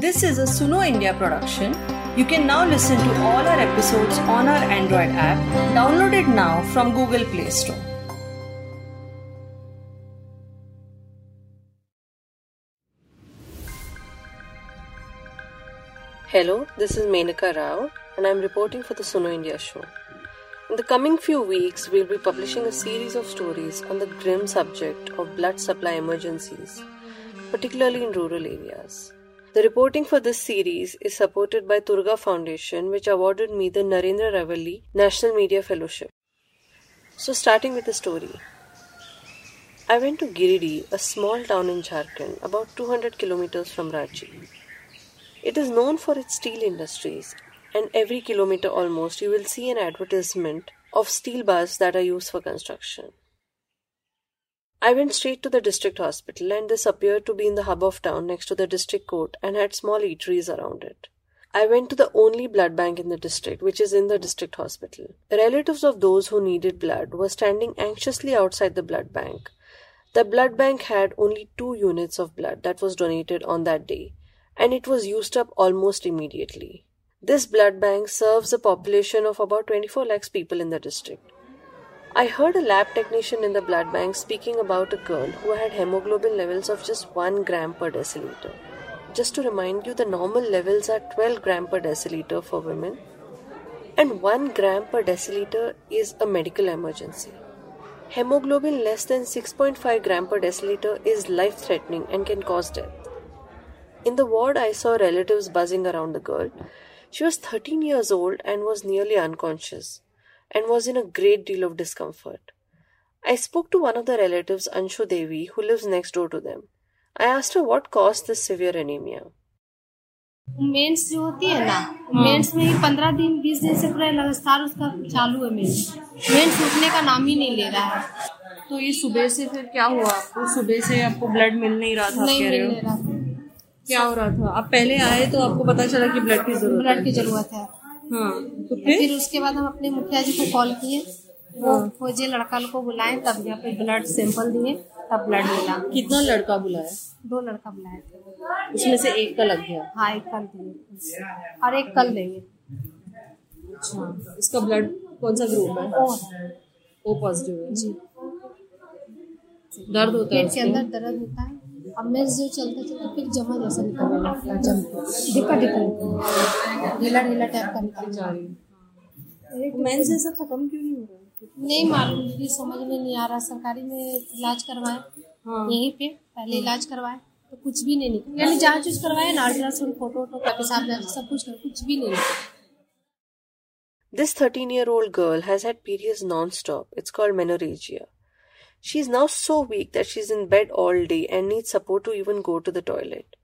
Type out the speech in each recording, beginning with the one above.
This is a Suno India production. You can now listen to all our episodes on our Android app. Download it now from Google Play Store. Hello, this is Menaka Rao, and I'm reporting for the Suno India show. In the coming few weeks, we'll be publishing a series of stories on the grim subject of blood supply emergencies, particularly in rural areas. The reporting for this series is supported by Turuga Foundation, which awarded me the Narender Revelli National Media Fellowship. So, starting with the story. I went to Giridih, a small town in Jharkhand, about 200 kilometers from Ranchi. It is known for its steel industries, and every kilometer almost you will see an advertisement of steel bars that are used for construction. I went straight to the district hospital, and this appeared to be in the hub of town next to the district court and had small eateries around it. I went to the only blood bank in the district, which is in the district hospital. Relatives of those who needed blood were standing anxiously outside the blood bank. The blood bank had only two units of blood that was donated on that day, and it was used up almost immediately. This blood bank serves a population of about 24 lakhs people in the district. I heard a lab technician in the blood bank speaking about a girl who had hemoglobin levels of just 1 gram per deciliter. Just to remind you, the normal levels are 12 gram per deciliter for women, and 1 gram per deciliter is a medical emergency. Hemoglobin less than 6.5 gram per deciliter is life threatening and can cause death. In the ward, I saw relatives buzzing around the girl. She was 13 years old and was nearly unconscious and was in a great deal of discomfort. I spoke to one of the relatives, Anshu Devi, who lives next door to them. I asked her what caused this severe anemia. Menses जो होती है ना mains में ही पंद्रह दिन बीस दिन से पूरा लगातार उसका चालू है मेंस मेंस रुकने का नाम ही नहीं ले रहा है तो ये सुबह से फिर क्या हुआ आपको? सुबह से आपको ब्लड मिल नहीं रहा था नहीं कह रहे मिल हो? रहा था। क्या हो रहा था? आप पहले आए तो आपको पता चला कि ब्लड की ज़रूरत ब्लड की ज़रूरत है। है। हाँ तो फिर फिर उसके बाद हम अपने मुखिया जी को कॉल किए। वो खोजे लड़का लोग को बुलाए तब यहाँ पे ब्लड सैंपल दिए तब ब्लड मिला। कितना लड़का बुलाया? दो लड़का बुलाए थे उसमें से एक का लग गया हाँ एक कल दिए। और एक कल देंगे अच्छा। इसका ब्लड कौन सा ग्रुप है? ओ। ओ पॉजिटिव है। जी। दर्द होता है पेट के अंदर दर्द होता है। अब मेंस जो चलते चलते फिर जमा जैसा निकलने लगता है जम ढिक्का निकलता ढीला ढीला टाइप का निकलता है मेंस ऐसा खत्म क्यों नहीं हो रहा? नहीं मालूम भी समझ में नहीं आ रहा। सरकारी में इलाज करवाए हाँ। यहीं पे पहले इलाज करवाए तो कुछ भी नहीं निकला यानी जाँच उच करवाए ना अल्ट्रासाउंड फ़ोटो वोटो का पेशाब जाँच सब कुछ कुछ भी नहीं निकला This 13 year old girl has had periods non stop. It's called menorrhagia. She is now so weak that she's in bed all day and needs support to even go to the toilet.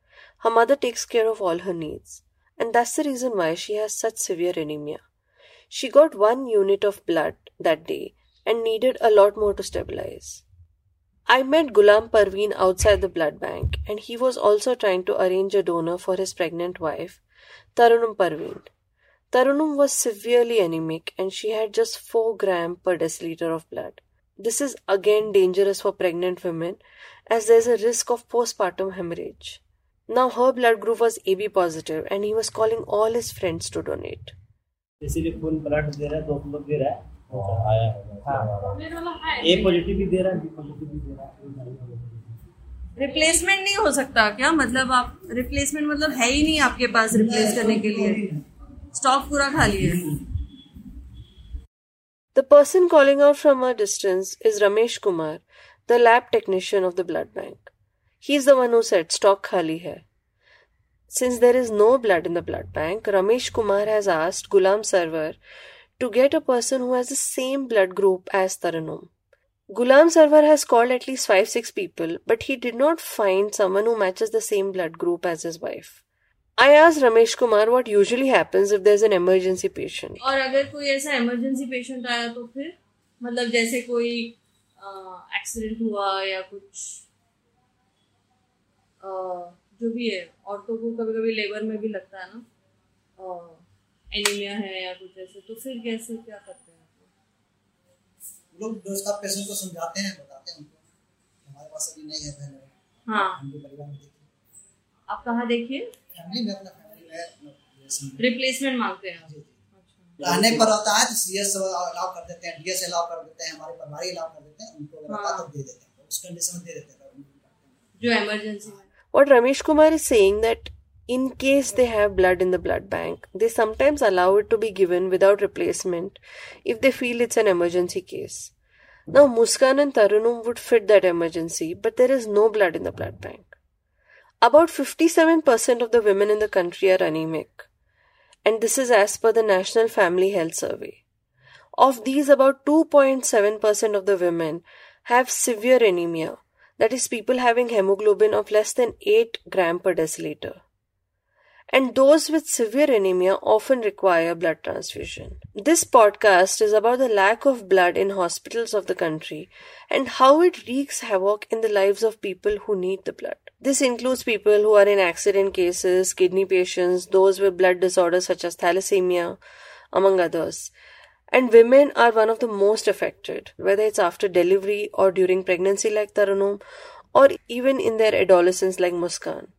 Her mother takes care of all her needs, and that's the reason why she has such severe anemia. She got one unit of blood that day and needed a lot more to stabilize. I met Gulam Parveen outside the blood bank, and he was also trying to arrange a donor for his pregnant wife, Tarunum Parveen. Tarunum was severely anemic and she had just 4 gram per deciliter of blood. This is again dangerous for pregnant women as there is a risk of postpartum hemorrhage. Now her blood group was AB positive and he was calling all his friends to donate. इसीलिए खून blood दे रहा है दो लोग दे रहा है हाँ ए पॉजिटिव भी दे रहा है बी पॉजिटिव भी दे रहा है रिप्लेसमेंट नहीं हो सकता क्या मतलब आप रिप्लेसमेंट मतलब है ही नहीं आपके पास रिप्लेस करने के लिए स्टॉक पूरा खाली है the person calling out from a distance is Ramesh Kumar, the lab technician of the blood bank. He's the one who said stock khali hai. Since there is no blood in the blood bank, Ramesh Kumar has asked Gulam Sarwar to get a person who has the same blood group as Taranum. Gulam Sarwar has called at least 5 6 people, but he did not find someone who matches the same blood group as his wife. I asked Ramesh Kumar what usually happens if there's an emergency patient. और अगर कोई ऐसा emergency patient आया तो फिर मतलब जैसे कोई एक्सीडेंट हुआ या कुछ अ, जो भी है औरतों को कभी कभी लेबर में भी लगता है ना एनीमिया है या कुछ ऐसे तो फिर कैसे क्या करते हैं आप लोग? व्यवस्था पेशेंट को समझाते हैं बताते हैं उनको हमारे पास अभी नहीं है पहले हाँ आप कहाँ देखिए फैमिली में अपना फैमिली में रिप्लेसमेंट मांगते हैं रहने पर होता है तो सीएस अलाउ कर देते हैं डीएस अलाउ कर देते हैं हमारे परिवार अलाउ कर देते हैं उनको अगर आता तो दे देते हैं उस कंडीशन में दे देते हैं जो इमरजेंसी में What Ramesh Kumar is saying that in case they have blood in the blood bank, they sometimes allow it to be given without replacement if they feel it's an emergency case. Now, Muskan and Tarunum would fit that emergency, but there is no blood in the blood bank. About 57% of the women in the country are anemic, and this is as per the National Family Health Survey. Of these, about 2.7% of the women have severe anemia, that is, people having hemoglobin of less than 8 gram per deciliter. And those with severe anemia often require blood transfusion. This podcast is about the lack of blood in hospitals of the country and how it wreaks havoc in the lives of people who need the blood. This includes people who are in accident cases, kidney patients, those with blood disorders such as thalassemia, among others. And women are one of the most affected, whether it's after delivery or during pregnancy like Tarunum, or even in their adolescence like Muskan.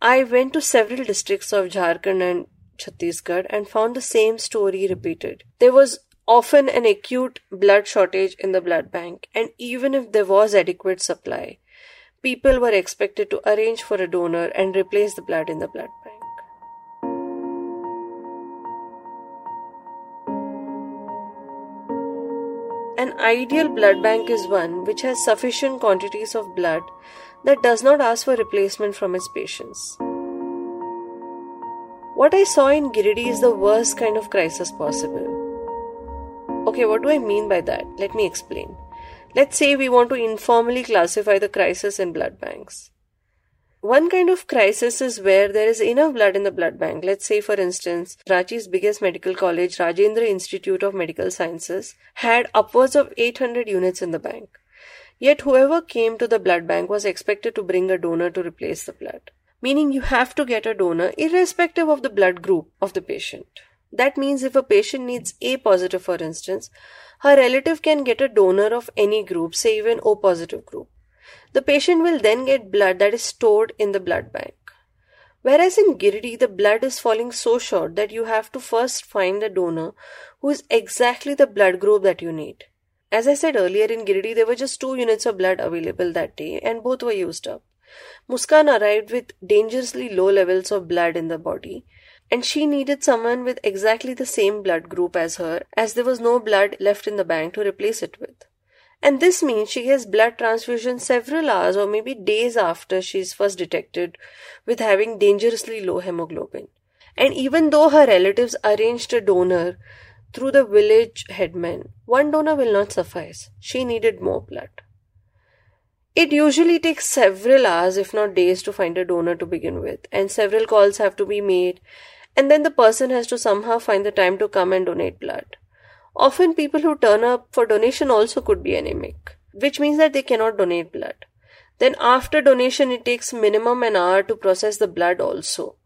I went to several districts of Jharkhand and Chhattisgarh and found the same story repeated. There was often an acute blood shortage in the blood bank, and even if there was adequate supply, people were expected to arrange for a donor and replace the blood in the blood bank. An ideal blood bank is one which has sufficient quantities of blood that does not ask for replacement from its patients. What I saw in Giridih is the worst kind of crisis possible. Okay, what do I mean by that? Let me explain. Let's say we want to informally classify the crisis in blood banks. One kind of crisis is where there is enough blood in the blood bank. Let's say, for instance, Ranchi's biggest medical college, Rajendra Institute of Medical Sciences, had upwards of 800 units in the bank. Yet, whoever came to the blood bank was expected to bring a donor to replace the blood. Meaning, you have to get a donor irrespective of the blood group of the patient. That means if a patient needs A positive, for instance, her relative can get a donor of any group, say even O positive group. The patient will then get blood that is stored in the blood bank. Whereas in Giridih, the blood is falling so short that you have to first find a donor who is exactly the blood group that you need. As I said earlier, in Giridih, there were just two units of blood available that day, and both were used up. Muskan arrived with dangerously low levels of blood in the body, and she needed someone with exactly the same blood group as her, as there was no blood left in the bank to replace it with. And this means she has blood transfusion several hours or maybe days after she is first detected with having dangerously low hemoglobin. And even though her relatives arranged a donor through the village headman, one donor will not suffice. She needed more blood. It usually takes several hours, if not days, to find a donor to begin with, and several calls have to be made, and then the person has to somehow find the time to come and donate blood. Often, people who turn up for donation also could be anemic, which means that they cannot donate blood. Then, after donation, it takes minimum an hour to process the blood also.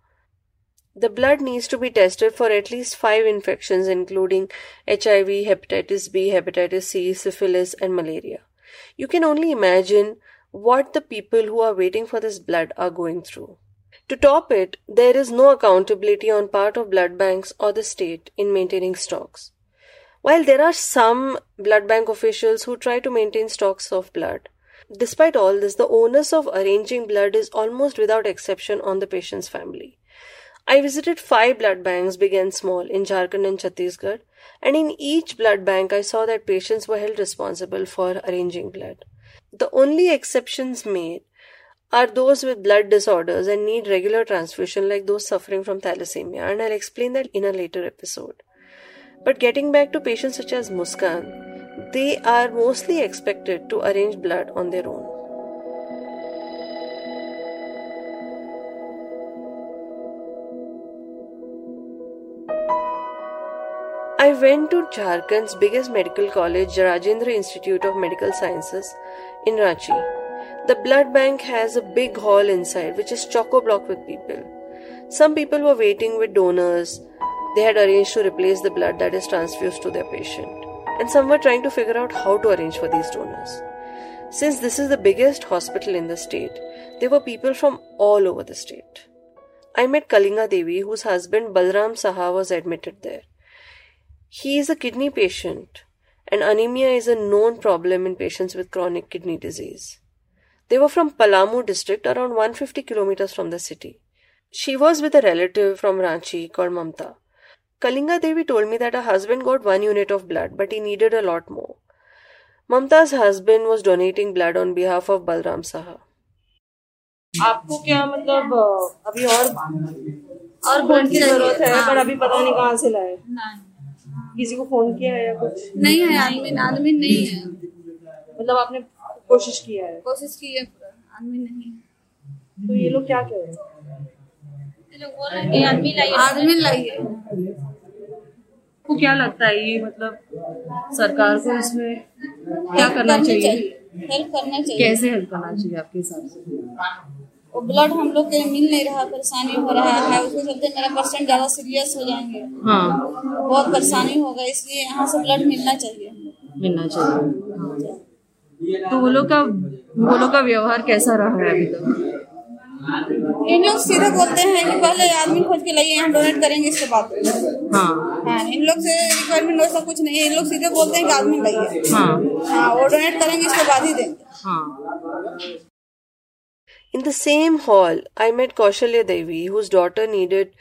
The blood needs to be tested for at least five infections, including HIV, hepatitis B, hepatitis C, syphilis, and malaria. You can only imagine what the people who are waiting for this blood are going through. To top it, there is no accountability on part of blood banks or the state in maintaining stocks. While there are some blood bank officials who try to maintain stocks of blood, despite all this, the onus of arranging blood is almost without exception on the patient's family. I visited five blood banks, big and small, in Jharkhand and Chhattisgarh, and in each blood bank I saw that patients were held responsible for arranging blood. The only exceptions made are those with blood disorders and need regular transfusion, like those suffering from thalassemia, and I'll explain that in a later episode. But getting back to patients such as Muskan, they are mostly expected to arrange blood on their own. I went to Jharkhand's biggest medical college, Rajendra Institute of Medical Sciences, in Ranchi. The blood bank has a big hall inside, which is choco block with people. Some people were waiting with donors. They had arranged to replace the blood that is transfused to their patient. And some were trying to figure out how to arrange for these donors. Since this is the biggest hospital in the state, there were people from all over the state. I met Kalinga Devi, whose husband Balram Saha was admitted there. He is a kidney patient, and anemia is a known problem in patients with chronic kidney disease. They were from Palamu district, around 150 kilometers from the city. She was with a relative from Ranchi called Mamta. Kalinga Devi told me that her husband got one unit of blood, but he needed a lot more. Mamta's husband was donating blood on behalf of Balram Saha. आपको क्या मतलब अ, अभी और और blood की जरूरत है पर अभी पता नहीं कहाँ से लाए किसी को फोन किया है या कुछ नहीं है आदमी आदमी नहीं है मतलब आपने कोशिश किया है। कोशिश की है पूरा आदमी नहीं है। तो ये लोग क्या कह रहे हैं? ये लोग बोल रहे हैं कि आदमी लाइए। आदमी लाइए। आपको क्या लगता है ये मतलब सरकार को इसमें क्या करना चाहिए? हेल्प करना चाहिए। कैसे हेल्प करना चाहिए आपके हिसाब से? वो ब्लड हम लोग के मिल नहीं रहा परेशानी हो रहा है उसके चलते मेरा पेशेंट ज़्यादा सीरियस हो जाएँगे। हाँ। बहुत परेशानी होगा इसलिए यहाँ से ब्लड मिलना चाहिए। मिलना चाहिए। तो वो लोग का वो लोग का व्यवहार कैसा रहा है अभी तक इन लोग सीधे बोलते हैं कि पहले आदमी खोज के लाइए हम डोनेट करेंगे इसके बाद हाँ हाँ इन लोग से रिक्वायरमेंट वैसा कुछ नहीं है इन लोग सीधे बोलते हैं कि आदमी लाइए हाँ हाँ वो डोनेट करेंगे इसके बाद ही देंगे हाँ In the same hall, I met Kaushalya Devi, whose daughter needed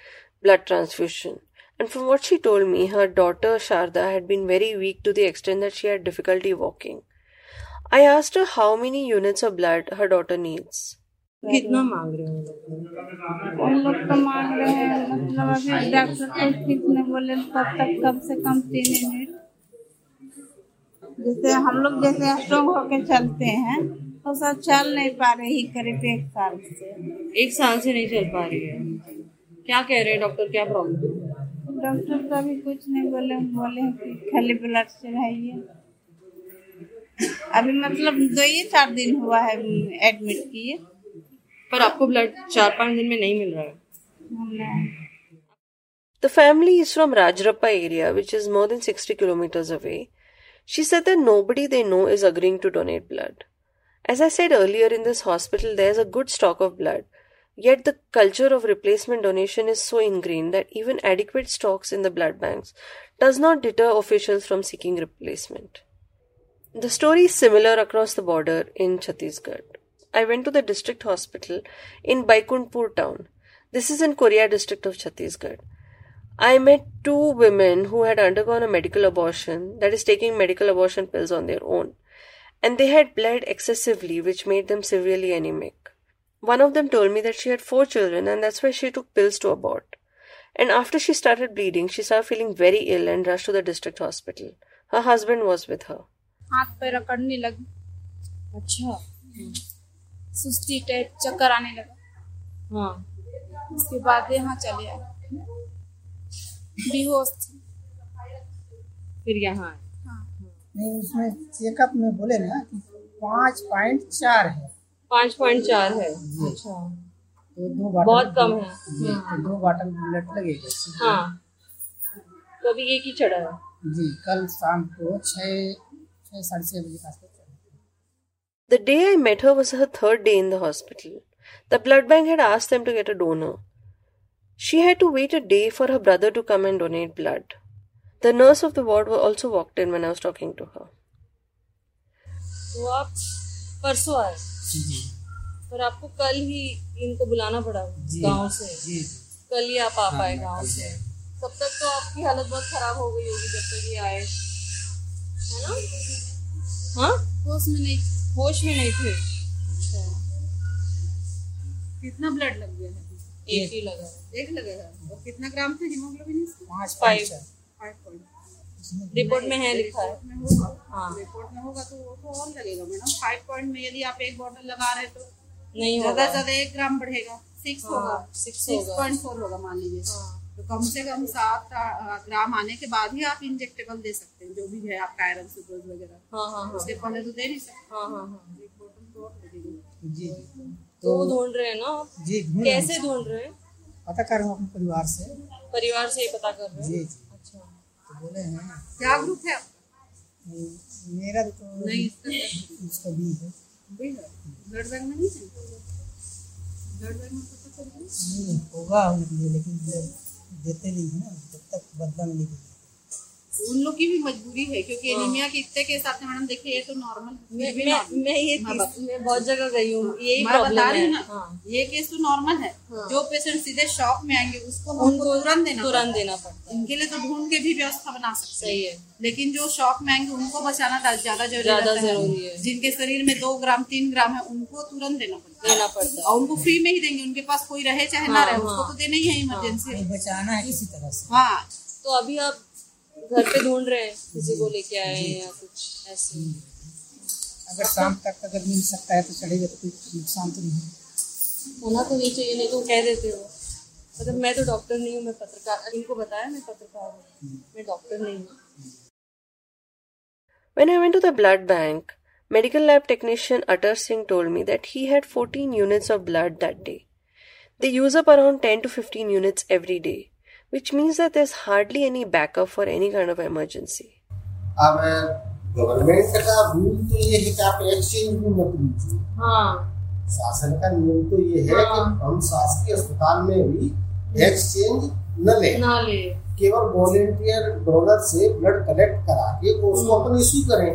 blood transfusion. And from what she told me, her daughter Sharda had been very weak to the extent that she had difficulty walking. I asked her how many units of blood her daughter needs. कितना मांग रहे हो उन लोग तो मांग रहे हैं मतलब अभी डॉक्टर तो ठीक ने बोले तब तक कम से कम तीन यूनिट जैसे हम लोग जैसे स्ट्रॉन्ग होके चलते हैं तो सब चल नहीं पा रहे ही करीब एक साल से। एक साल से नहीं चल पा रही है। क्या कह रहे हैं डॉक्टर क्या प्रॉब्लम डॉक्टर तो अभी कुछ नहीं बोले बोले खाली ब्लड चढ़ाइए अभी मतलब दो ही चार दिन हुआ है एडमिट किए पर आपको ब्लड चार पांच दिन में नहीं मिल रहा है हमने The family is from Rajrappa area, which is more than 60 kilometers away. She said that nobody they know is agreeing to donate blood. As I said earlier, in this hospital, there's a good stock of blood. Yet the culture of replacement donation is so ingrained that even adequate stocks in the blood banks does not deter officials from seeking replacement. The story is similar across the border in Chhattisgarh. I went to the district hospital in Baikunthpur town. This is in Korea district of Chhattisgarh. I met two women who had undergone a medical abortion, that is, taking medical abortion pills on their own, and they had bled excessively, which made them severely anemic. One of them told me that she had four children and that's why she took pills to abort. And after she started bleeding, she started feeling very ill and rushed to the district hospital. Her husband was with her. हाथ पैर अकड़ने लगी। अच्छा। सुस्ती type चक्कर आने लगा। हाँ। उसके बाद यहाँ चले आए। बेहोश थी। फिर यहाँ आए। नहीं उसमें चेकअप में बोले ना कि पाँच पॉइंट चार है। पाँच पॉइंट चार है। अच्छा। तो दो बॉटल बहुत कम है। तो दो बॉटल ब्लड लगेगा। हाँ। तो अभी एक ही चढ़ा है। जी कल शाम को छः साढ़े छः बजे के आसपास The day I met her was her third day in the hospital. The blood bank had asked them to get a donor. She had to wait a day for her brother to come and donate blood. The nurse of the ward also walked in when I was talking to her. तो आप परसों आए पर आपको कल ही इनको बुलाना पड़ा गाँव से जी कल ही आप आ पाए गाँव से तब तक तो आपकी हालत बहुत खराब हो गई होगी जब तक ये आए है ना हाँ? होश में नहीं थी। होश में नहीं थे। कितना ब्लड लग गया है? एक ही लगा। है। एक लगेगा और कितना ग्राम था हीमोग्लोबिन इसका? पाँच five point five point report में है लिखा है। में होगा। हाँ। रिपोर्ट में होगा तो वो तो और लगेगा मैडम। फाइव पॉइंट में यदि आप एक बॉटल लगा रहे तो नहीं ज़्यादा ज़्यादा एक ग्राम बढ़ेगा। सिक्स हाँ, होगा। सिक्स पॉइंट फोर होगा मान लीजिए। हाँ। तो कम से कम सात ग्राम आने के बाद ही आप इंजेक्टेबल दे सकते हैं जो भी है आपका आयरन सुक्रोज वगैरह। हाँ हाँ हाँ। उसके पहले तो दे नहीं सकते। हाँ हाँ हाँ। तो जी जी। तो ढूंढ रहे हैं ना जी ढूंढ रहे हैं। कैसे ढूंढ रहे हैं? पता कर रहा हूँ अपने परिवार से। परिवार से ही पता कर रहे हैं? जी अच्छा। तो बोले हैं क्या ग्रुप है आपका? मेरा तो नहीं। इसका भी है। भी है? ब्लड बैंक में नहीं है ब्लड बैंक में पता उनके लिए लेकिन देते नहीं है ना जब तक बदला नहीं देते उन लोग की भी मजबूरी है क्योंकि एनीमिया के इतने केस आते हैं मैडम देखिए ये तो नॉर्मल मैं मैं मैं ये मैं बहुत जगह गई हूँ यही मैं बता रही हूँ ना हाँ। ये केस तो नॉर्मल है जो पेशेंट सीधे शॉक में आएँगे उसको हमको उनको तुरंत देना तुरंत देना पड़ता है। है इनके लिए तो ढूंढ के भी व्यवस्था बना सकते हैं। है। लेकिन जो शॉक में आएँगे उनको बचाना ज़्यादा ज़रूरी है। जिनके शरीर में दो ग्राम तीन ग्राम है उनको तुरंत देना पड़ता है। देना पड़ता है। और उनको फ्री में ही देंगे उनके पास कोई रहे चाहे ना हाँ, रहे उसको हाँ। तो देना ही है इमरजेंसी बचाना है किसी तरह से। हाँ। तो अभी आप घर पे ढूंढ रहे हैं किसी को लेके आए हैं या कुछ ऐसे अगर शाम तक अगर मिल सकता है तो चढ़ेगा तो कोई नुकसान तो नहीं होना तो नहीं चाहिए नहीं तो कह देते हो मतलब मैं तो डॉक्टर नहीं हूँ मैं पत्रकार इनको बताया मैं पत्रकार हूँ मैं डॉक्टर नहीं हूँ When I went to the blood bank, medical lab technician Atar Singh told me that he had 14 units of blood that day. They use up around 10 to 15 units every day, which means that there's hardly any backup for any kind of emergency. अब government का rule तो ये है कि आप exchange भी मत लीजिए। हाँ। शासन का नियम तो ये है कि हम शासकीय अस्पताल में भी एक्सचेंज न लें। ना ले। केवल वॉलेंटियर डोनर से ब्लड कलेक्ट करा के उसको अपन इशू करें।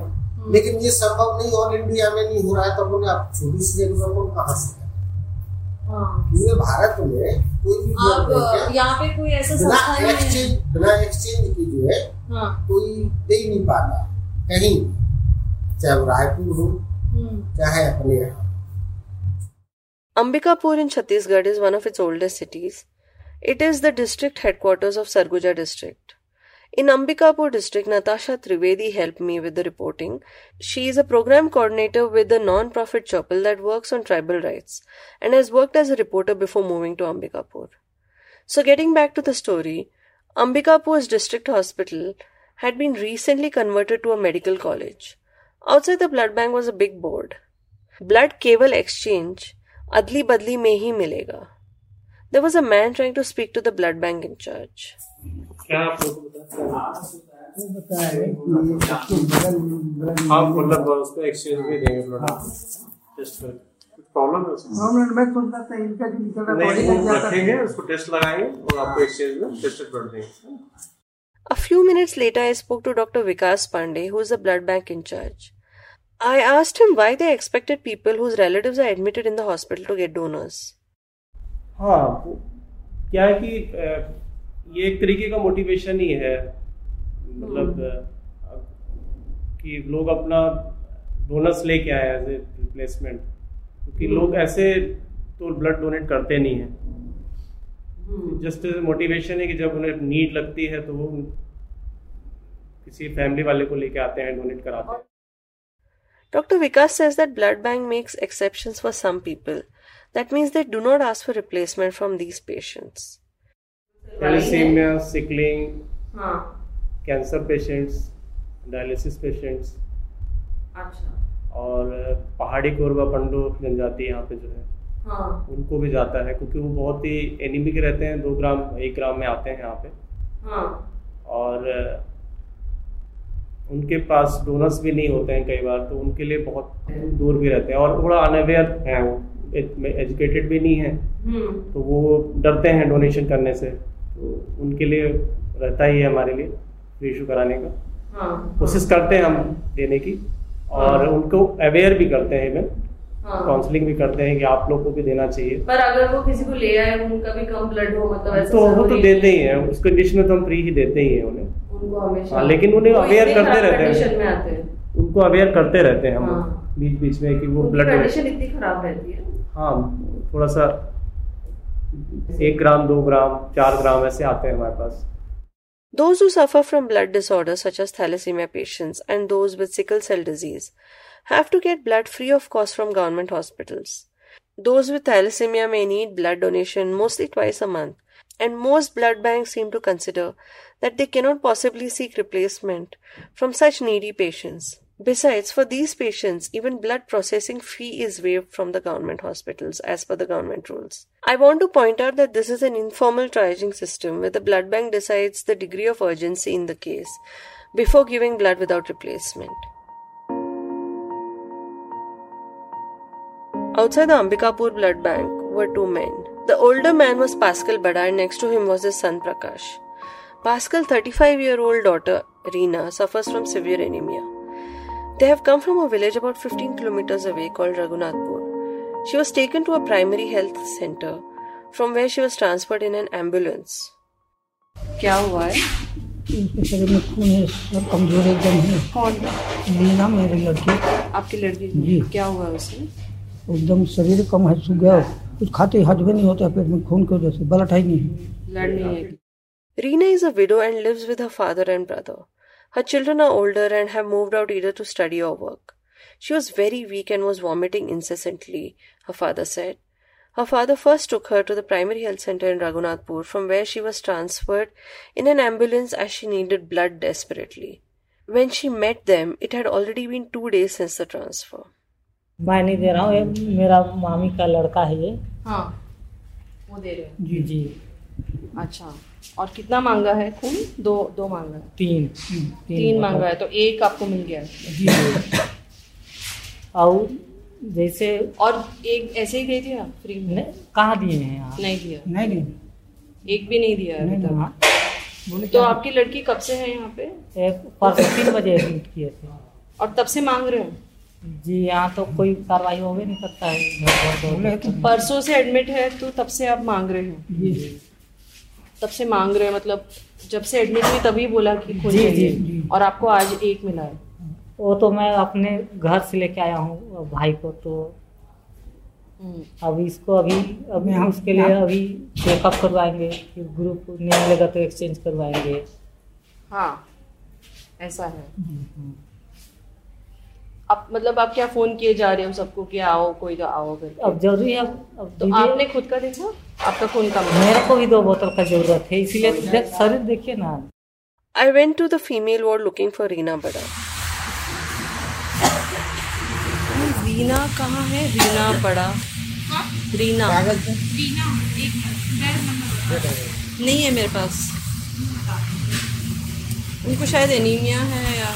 लेकिन ये संभव नहीं ऑल इंडिया में नहीं हो रहा है तो उन्होंने आप छोटी सी जगह पर कहाँ से हाँ पूरे भारत में कोई भी है, यहाँ पे कोई ऐसा बिना है एक्सचेंज बिना एक्सचेंज की जो है हाँ कोई दे ही नहीं पाता कहीं चाहे वो रायपुर हो हम्म चाहे अपने यहाँ Ambikapur in Chhattisgarh is one of its oldest cities. It is the district headquarters of Sarguja district. In Ambikapur district, Natasha Trivedi helped me with the reporting. She is a program coordinator with a non-profit Chaupal that works on tribal rights and has worked as a reporter before moving to Ambikapur. So getting back to the story, Ambikapur's district hospital had been recently converted to a medical college. Outside the blood bank was a big board. Blood cable exchange adli badli mehi hi milega. There was a man trying to speak to the blood bank in charge. क्या आप है हैं आप मतलब उसको exchange में देंगे blood test कर प्रॉब्लम है उसमें हाँ, मैं सोचता था इनका जो निकल रहा नहीं वो रखेंगे उसको टेस्ट लगाएँगे और आपको एक्सचेंज में टेस्टेड ब्लड देंगे A few minutes later, I spoke to Dr. Vikas Pandey, who is the blood bank in charge. I asked him why they expected people whose relatives are admitted in the hospital to get donors. हाँ क्या है कि अ, ये एक तरीके का motivation ही है मतलब कि लोग अपना डोनर्स लेके आए एज ए रिप्लेसमेंट क्योंकि लोग ऐसे तो ब्लड डोनेट करते नहीं हैं जस्ट मोटिवेशन है कि जब उन्हें नीड लगती है तो वो किसी फैमिली वाले को लेके आते हैं डोनेट कराते हैं Dr. Vikas says that blood bank makes exceptions for some people. That means they do not ask for replacement from these patients. Thalassemia sickling हाँ। कैंसर पेशेंट्स डायलिसिस पेशेंट्स अच्छा। और पहाड़ी कोरबा पंडो जनजाति यहाँ पे जो है हाँ। उनको भी जाता है क्योंकि वो बहुत ही एनीमिक रहते हैं दो ग्राम एक ग्राम में आते हैं यहाँ पे। हाँ। और उनके पास डोनर्स भी नहीं होते हैं कई बार तो उनके लिए बहुत दूर भी रहते हैं। और थोड़ा अनअवेयर हैं वो एजुकेटेड भी नहीं है। हम्म। तो वो डरते हैं डोनेशन करने से। तो उनके लिए रहता ही है हमारे लिए फ्री इशू कराने का। हाँ कोशिश करते हैं हम देने की और हाँ, उनको अवेयर भी करते हैं हाँ। काउंसलिंग भी करते हैं कि आप लोग को भी देना चाहिए। पर अगर वो किसी को ले आए उनका भी कम ब्लड हो मतलब ऐसा तो वो तो देते ही हैं उस कंडीशन में तो हम फ्री ही देते ही हैं उन्हें। उनको हमेशा। हाँ, लेकिन उन्हें अवेयर करते रहते हैं। हैं। उनको अवेयर करते रहते हैं हम हाँ। बीच बीच में कि वो ब्लड कंडीशन इतनी खराब रहती है। हाँ थोड़ा सा एक ग्राम दो ग्राम चार ग्राम ऐसे आते हैं हमारे पास Those who suffer from blood disorders such as thalassemia patients and those with sickle cell disease have to get blood free of cost from government hospitals. Those with thalassemia may need blood donation mostly twice a month, and most blood banks seem to consider that they cannot possibly seek replacement from such needy patients. Besides, for these patients, even blood processing fee is waived from the government hospitals as per the government rules. I want to point out that this is an informal triaging system where the blood bank decides the degree of urgency in the case, before giving blood without replacement. Outside the Ambikapur blood bank were two men. The older man was Pascal Bada and next to him was his son Prakash. Pascal's 35 year old daughter Reena suffers from severe anemia. They have come from a village about 15 kilometers away called Raghunathpur. She was taken to a primary health center from where she was transferred in an ambulance. क्या हुआ है इनके शरीर में खून है और कमजोर एकदम है कौन लीना मेरी लड़की आपकी लड़की जी। क्या हुआ है उसे एकदम शरीर कम है सूख गया कुछ खाते हजम नहीं होता पेट में खून की वजह से बलट ही नहीं है लड़ नहीं है Reena is a widow and lives with her father and brother. Her children are older and have moved out either to study or work. She was very weak and was vomiting incessantly, her father said. Her father first took her to the primary health center in Raghunathpur, from where she was transferred in an ambulance as she needed blood desperately. When she met them, it had already been two days since the transfer. मैं नहीं दे रहा हूँ ये मेरा मामी का लड़का है ये हाँ वो दे रहे हैं जी जी अच्छा और कितना मांगा है खून? दो दो मांगा है। तीन। तीन। तीन मांगा है तो एक आपको मिल गया है। और जैसे और एक ऐसे ही दे दिया फ्री में? कहाँ दिए हैं आप? नहीं दिया। नहीं नहीं एक भी नहीं दिया है अभी नहीं, तक। हाँ। तो आपकी लड़की कब से है यहाँ पे? एक परसों तीन बजे एडमिट किए थे। और तब से मांग रहे हो? जी यहाँ तो कोई कार्रवाई हो भी नहीं करता है। कि परसों से एडमिट है तो तब से आप मांग रहे हो? जी। तब से मांग रहे हो मतलब जब से एडमिट हुई तभी बोला कि खून जी, जी, जी। और आपको आज एक मिला है। वो तो मैं अपने घर से लेके आया हूँ भाई को तो हम्म, अब इसको अभी अभी यहाँ- उसके लिए अभी चेकअप करवाएँगे फिर ग्रुप नहीं मिलेगा तो एक्सचेंज करवाएँगे। हाँ ऐसा है। अब मतलब आप क्या फ़ोन किए जा रहे हो सबको कि आओ कोई तो आओ करके अब ज़रूरी है अब तो आपने खुद का देखा? आपका खून कम मेरे को भी दो बोतल का ज़रूरत है इसीलिए देख शरीर देखिए ना। I went to the female ward looking for Reena Bada. Reena कहाँ है? रीना बड़ा। रीना। नहीं है मेरे पास। उनको शायद एनीमिया है या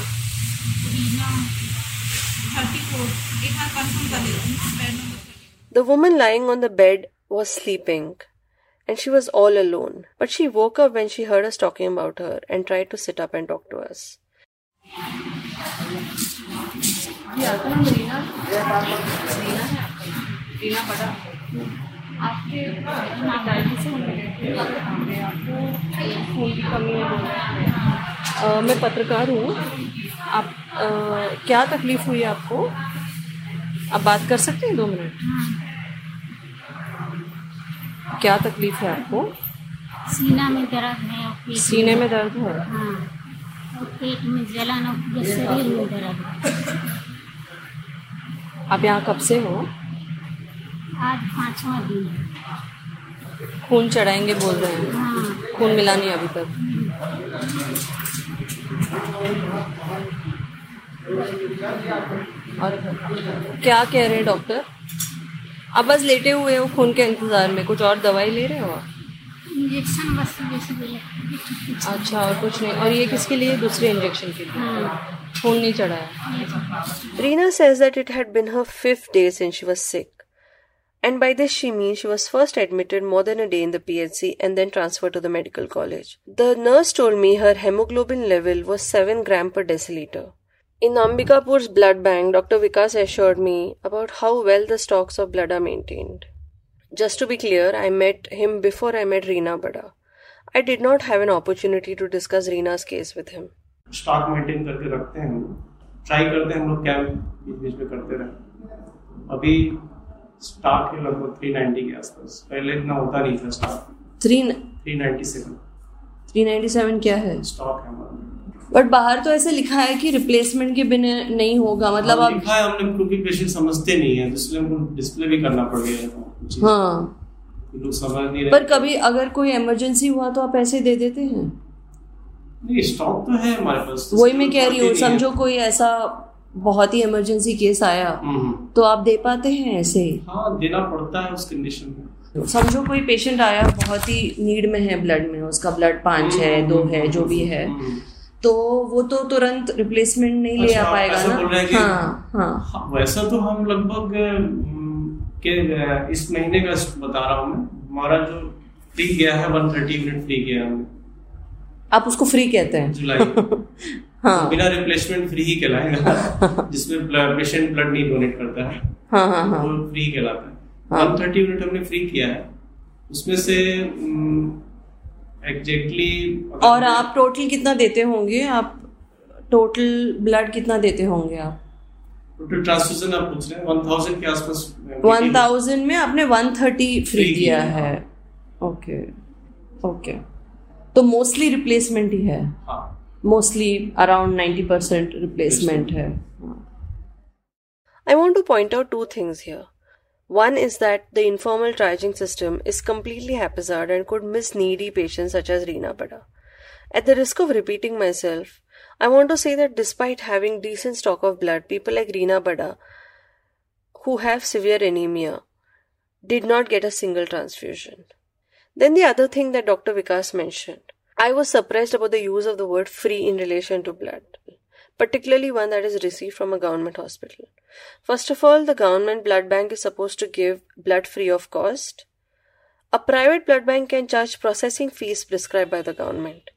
The woman lying on the bed was sleeping, and she was all alone. But she woke up when she heard us talking about her and tried to sit up and talk to us. Reena बड़ा आपके खून की कमी है बोल रहे हैं। अ, मैं पत्रकार हूँ आप अ, क्या तकलीफ हुई आपको आप बात कर सकते हैं दो मिनट क्या तकलीफ़ है आपको? सीना में दर्द है और सीने में दर्द है? हाँ और पेट में जलन और पूरे शरीर में दर्द है। आप यहाँ कब से हो? आज पाँचवा दिन है। खून चढ़ाएँगे बोल रहे हैं। हाँ। खून मिला नहीं अभी तक। और क्या कह रहे हैं डॉक्टर? आप बस लेटे हुए हो खून के इंतज़ार में कुछ और दवाई ले रहे हो आप इंजेक्शन बस अच्छा और कुछ नहीं और ये किसके लिए दूसरे इंजेक्शन के लिए हाँ खून नहीं चढ़ा है Reena says that it had been her fifth day since she was sick. And by this she means she was first admitted more than a day in the PHC and then transferred to the medical college. The nurse told me her hemoglobin level was 7 gram per deciliter. In Ambikapur's blood bank, Dr. Vikas assured me about how well the stocks of blood are maintained. Just to be clear, I met him before I met Reena Bada. I did not have an opportunity to discuss Reena's case with him. Stock maintain करके रखते हैं हम try करते हैं हम लोग camp बीच बीच में करते रहे अभी स्टॉक है लगभग थ्री नाइन्टी के आसपास पहले इतना होता नहीं था stock three three ninety seven three ninety seven क्या है स्टॉक है हमारा बट बाहर तो ऐसे लिखा है कि रिप्लेसमेंट के बिना नहीं होगा मतलब हाँ, आप लिखा है हमने क्योंकि पेशेंट समझते नहीं है तो इसलिए हमको डिस्प्ले भी करना पड़ गया हाँ। लोग समझ नहीं रहे। पर कभी अगर कोई इमरजेंसी हुआ तो आप ऐसे दे देते हैं? नहीं स्टॉक तो है हमारे पास वही मैं कह रही हूँ। समझो कोई ऐसा बहुत ही इमरजेंसी केस आया हम्म, तो आप दे पाते हैं ऐसे? हाँ देना पड़ता है उस कंडीशन में। समझो कोई पेशेंट आया बहुत ही नीड में है ब्लड में उसका ब्लड पाँच है दो है जो भी है। तो वो तो तुरंत रिप्लेसमेंट नहीं अच्छा, ले अच्छा, आ पाएगा ना? हैं हाँ हाँ। वैसा तो हम लगभग के इस महीने का बता रहा हूँ मैं। हमारा जो फ्री गया है वन थर्टी यूनिट फ्री गया है। आप उसको फ्री कहते हैं। जुलाई। हाँ। बिना रिप्लेसमेंट फ्री ही कहलाएगा। जिसमें पेशेंट ब्लड नहीं डोनेट करता है। हाँ हाँ हाँ। वो फ्री कहलाता है। हाँ। वन थर्टी यूनिट हमने फ्री किया है। उसमें से एग्जैक्टली और आप टोटल कितना देते होंगे? आप टोटल ब्लड कितना देते होंगे आप? टोटल ट्रांसफ्यूजन आप पूछ रहे हैं वन थाउज़ेंड के आसपास वन थाउज़ेंड में आपने वन थर्टी फ्री दिया किया है। ओके ओके तो मोस्टली रिप्लेसमेंट ही है। हाँ। Mostly around ninety percent replacement है। I want to point out two things here. One is that the informal triaging system is completely haphazard and could miss needy patients such as Reena Bada. At the risk of repeating myself, I want to say that despite having decent stock of blood, people like Reena Bada, who have severe anemia, did not get a single transfusion. Then the other thing that Dr. Vikas mentioned, I was surprised about the use of the word free in relation to blood, particularly one that is received from a government hospital. First of all, the government blood bank is supposed to give blood free of cost. A private blood bank can charge processing fees prescribed by the government.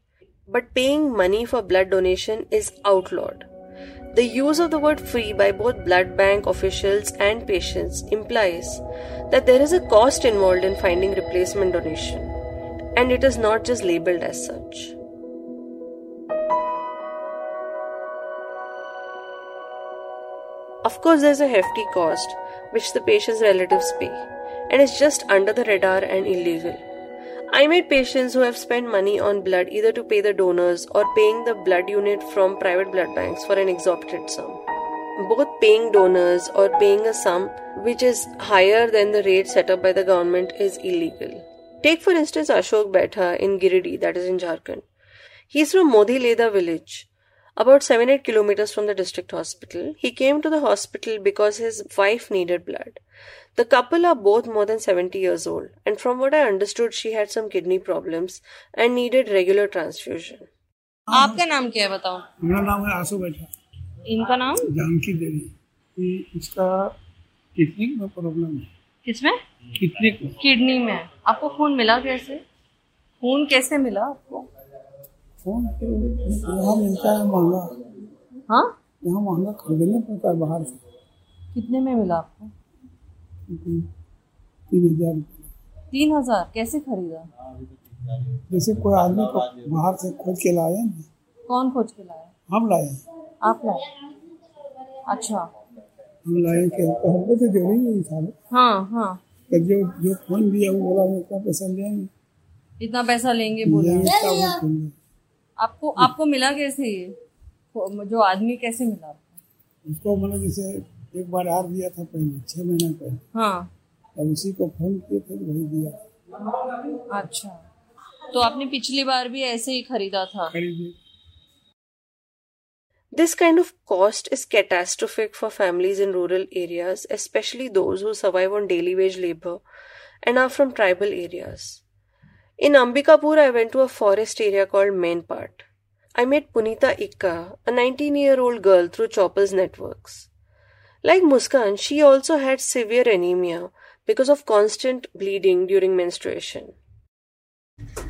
But paying money for blood donation is outlawed. The use of the word free by both blood bank officials and patients implies that there is a cost involved in finding replacement donation, and it is not just labeled as such. Of course, there's a hefty cost which the patient's relatives pay, and it's just under the radar and illegal. I met patients who have spent money on blood either to pay the donors or paying the blood unit from private blood banks for an exorbitant sum. Both paying donors or paying a sum which is higher than the rate set up by the government is illegal. Take for instance Ashok Betha in Giridih, that is in Jharkhand. He's from Modi Leda village, about 7 8 kilometers from the district hospital. He came to the hospital because his wife needed blood. The couple are both more than 70 years old, and from what I understood, she had some kidney problems and needed regular transfusion. आपका नाम क्या है बताओ मेरा नाम है आशु बैठा इनका नाम जानकी देवी ये इसका किडनी में प्रॉब्लम है किसमें किडनी किडनी में आपको खून मिला कैसे खून कैसे मिला आपको यहाँ मिलता है महँगा। हाँ? यहाँ महँगा खरीदना पड़ता है बाहर से। कितने में मिला आपको? तीन हज़ार तीन हज़ार? कैसे खरीदा? जैसे कोई आदमी को बाहर से खोज के लाए ना कौन खोज के लाया? हम लाए आप लाए? अच्छा। हम लाए कि हमको हमको तो ज़रूरी नहीं था। हाँ हाँ। तो जो जो फ़ोन दिया वो बोला मैं इतना पैसा लेंगे इतना पैसा लेंगे बोला। आपको आपको मिला कैसे ये जो आदमी कैसे मिला आपको उसको मतलब जैसे एक बार हार दिया था पहले छह महीना पहले हाँ अब उसी को फ़ोन किए थे वही दिया अच्छा तो आपने पिछली बार भी ऐसे ही खरीदा था This kind of cost is catastrophic for families in rural areas, especially those who survive on daily wage labor and are from tribal areas. In Ambikapur, I went to a forest area called Mainpat. I met Punita Ikka, a 19 year old girl, through Chaupal's Networks. Like Muskan, she also had severe anemia because of constant bleeding during menstruation.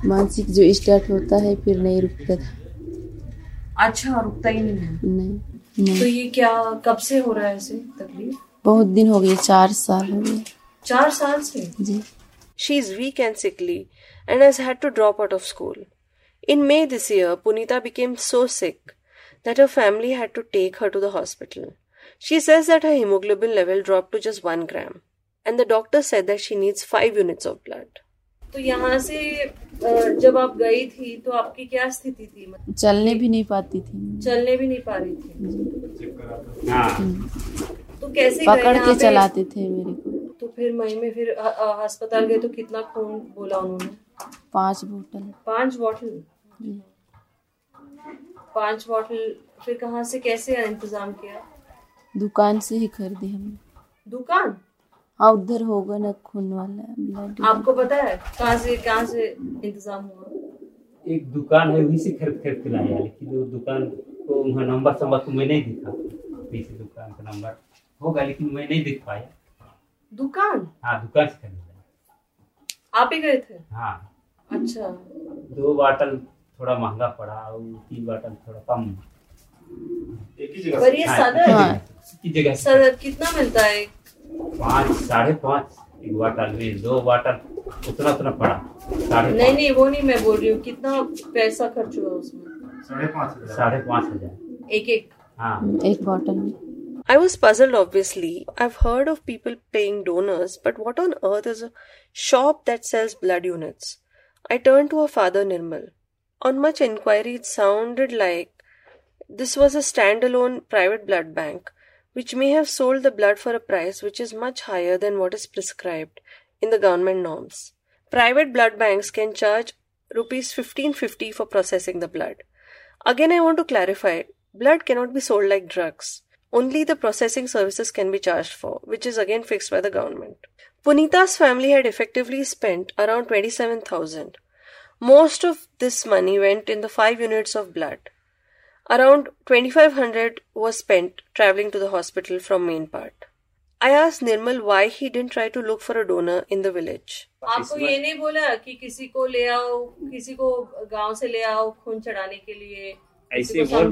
मानसिक जो start होता है फिर नहीं रुकता था अच्छा रुकता ही नहीं नहीं, नहीं। तो ये क्या कब से हो रहा है ऐसे तकलीफ बहुत दिन हो गए चार साल हो गए चार साल से जी she is weak and sickly and has had to drop out of school. In May this year, Punita became so sick that her family had to take her to the hospital. She says that her hemoglobin level dropped to just 1 gram, and the doctor said that she needs 5 units of blood. तो यहाँ से अ, जब आप गई थी तो आपकी क्या स्थिति थी मतलब चलने भी नहीं पाती थी चलने भी नहीं पा रही थी तो कैसे पकड़ के चलाते थे मेरे को। तो फिर मई में फिर अस्पताल गए तो कितना खून बोला उन्होंने? पाँच बोतल। पाँच बॉटल? जी। पाँच बॉटल फिर कहाँ से कैसे इंतज़ाम किया? दुकान से ही खरीदी हमने। दुकान? हाँ उधर होगा ना खून वाला ब्लड आपको पता है कहाँ से कहाँ से इंतज़ाम हुआ? एक दुकान है वहीं से खरीद खरीद के लाया लेकिन वो दुकान को वहाँ नंबर संबर तो मैं नहीं दिखा। पीछे दुकान का नंबर। होगा लेकिन मैं नहीं दिख पाया। दुकान? हाँ दुकान से खरीदा आप ही गए थे? हाँ। अच्छा। दो बाटल थोड़ा महँगा पड़ा और तीन बाटल थोड़ा कम। एक ही जगह पर ये हाँ, एक ही जगह- की जगह से। कितना मिलता है? पाँच साढ़े पाँच एक बाटल में दो बाटल उतना उतना पड़ा। साढ़े नहीं नहीं वो नहीं मैं बोल रही हूँ कितना पैसा खर्च हुआ उसमें? साढ़े पाँच हज़ार। साढ़े पाँच हज़ार। एक एक। हाँ। एक बॉटल में। I was puzzled, obviously. I've heard of people paying donors, but what on earth is a shop that sells blood units? I turned to her father, Nirmal. On much inquiry, it sounded like this was a standalone private blood bank, which may have sold the blood for a price which is much higher than what is prescribed in the government norms. Private blood banks can charge rupees 1550 for processing the blood. Again, I want to clarify blood cannot be sold like drugs. Only the processing services can be charged for, which is again fixed by the government. Punita's family had effectively spent around 27,000. Most of this money went in the five units of blood. Around 2500 was spent traveling to the hospital from Mainpat. I asked Nirmal why he didn't try to look for a donor in the village. ये नहीं बोला कि किसी को ले आओ किसी को गांव से ले आओ खून चढ़ाने के लिए ऐसे बोल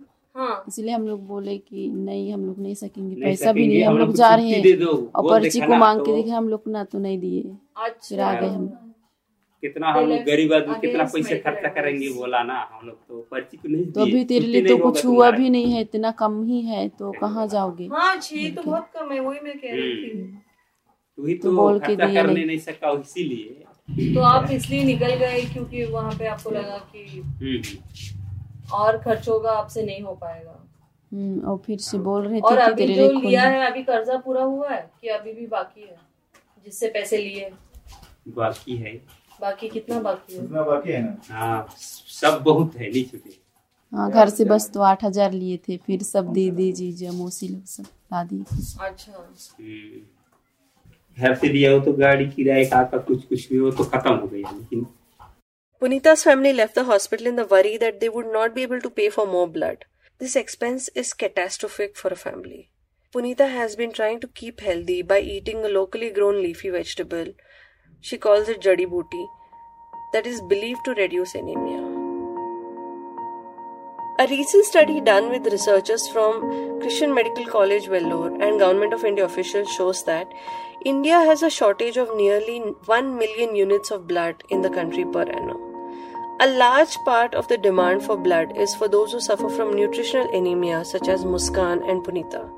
हाँ। इसलिए हम लोग बोले कि नहीं हम लोग नहीं सकेंगे नहीं पैसा भी नहीं हम हम लोग जा रहे दे हैं। और पर्ची को मांग के तो- देखे हम लोग ना तो नहीं दिए। फिर आ गए हम। कितना हम लोग गरीब आदमी कितना पैसे खर्चा करेंगे बोला ना हम लोग तो पर्ची को नहीं तो अभी तेरे लिए तो कुछ हुआ भी नहीं है इतना कम ही है तो कहाँ जाओगे? हाँ तो बहुत कम है वही मैं कह रही थी। तू तो तो बोल के दिए नहीं। नहीं सका इसीलिए। तो आप इसलिए निकल गए क्योंकि वहाँ पे आपको लगा कि हम्म, और खर्च होगा आपसे नहीं हो पाएगा। हम्म, और फिर से बोल रहे और थे कि अभी जो लिया है अभी कर्जा पूरा हुआ है कि अभी भी बाकी है? जिससे पैसे लिए। बाकी है। बाकी कितना बाकी है? इतना बाकी है ना? हाँ सब बहुत है नहीं छुटे हाँ घर से बस तो आठ हज़ार लिए थे फिर सब दीदी जीजा मौसी लोग सब दादी। अच्छा। हम्म, घर से दिया हो तो गाड़ी किराए का का कुछ कुछ भी हो तो खत्म हो गया लेकिन Punita's family left the hospital in the worry that they would not be able to pay for more blood. This expense is catastrophic for a family. Punita has been trying to keep healthy by eating a locally grown leafy vegetable. She calls it jadi booty, that is believed to reduce anemia. A recent study done with researchers from Christian Medical College Vellore and Government of India officials shows that India has a shortage of nearly 1 million units of blood in the country per annum. A large part of the demand for blood is for those who suffer from nutritional anemia, such as Muskan and Punita.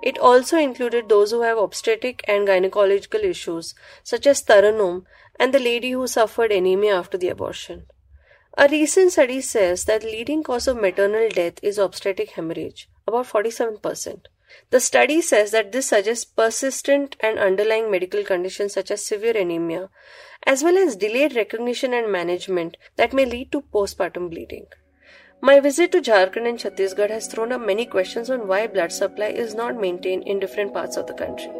It also included those who have obstetric and gynecological issues, such as Taranum and the lady who suffered anemia after the abortion. A recent study says that the leading cause of maternal death is obstetric hemorrhage, about 47%. The study says that this suggests persistent and underlying medical conditions such as severe anemia, as well as delayed recognition and management that may lead to postpartum bleeding. My visit to Jharkhand and Chhattisgarh has thrown up many questions on why blood supply is not maintained in different parts of the country,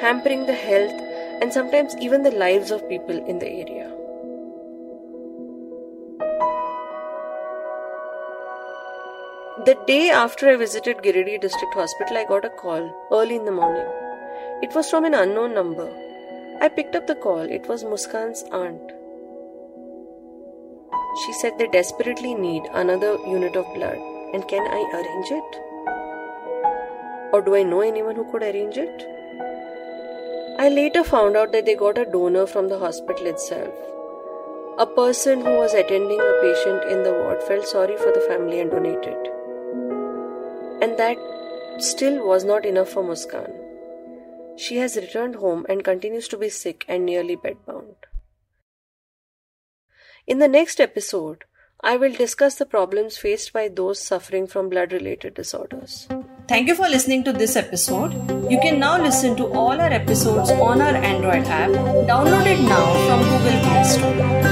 hampering the health and sometimes even the lives of people in the area. The day after I visited Giridih District Hospital, I got a call early in the morning. It was from an unknown number. I picked up the call. It was Muskan's aunt. She said they desperately need another unit of blood. And can I arrange it? Or do I know anyone who could arrange it? I later found out that they got a donor from the hospital itself. A person who was attending a patient in the ward felt sorry for the family and donated. And that still was not enough for Muskan. She has returned home and continues to be sick and nearly bedbound. In the next episode, I will discuss the problems faced by those suffering from blood related disorders. Thank you for listening to this episode. You can now listen to all our episodes on our Android app. Download it now from Google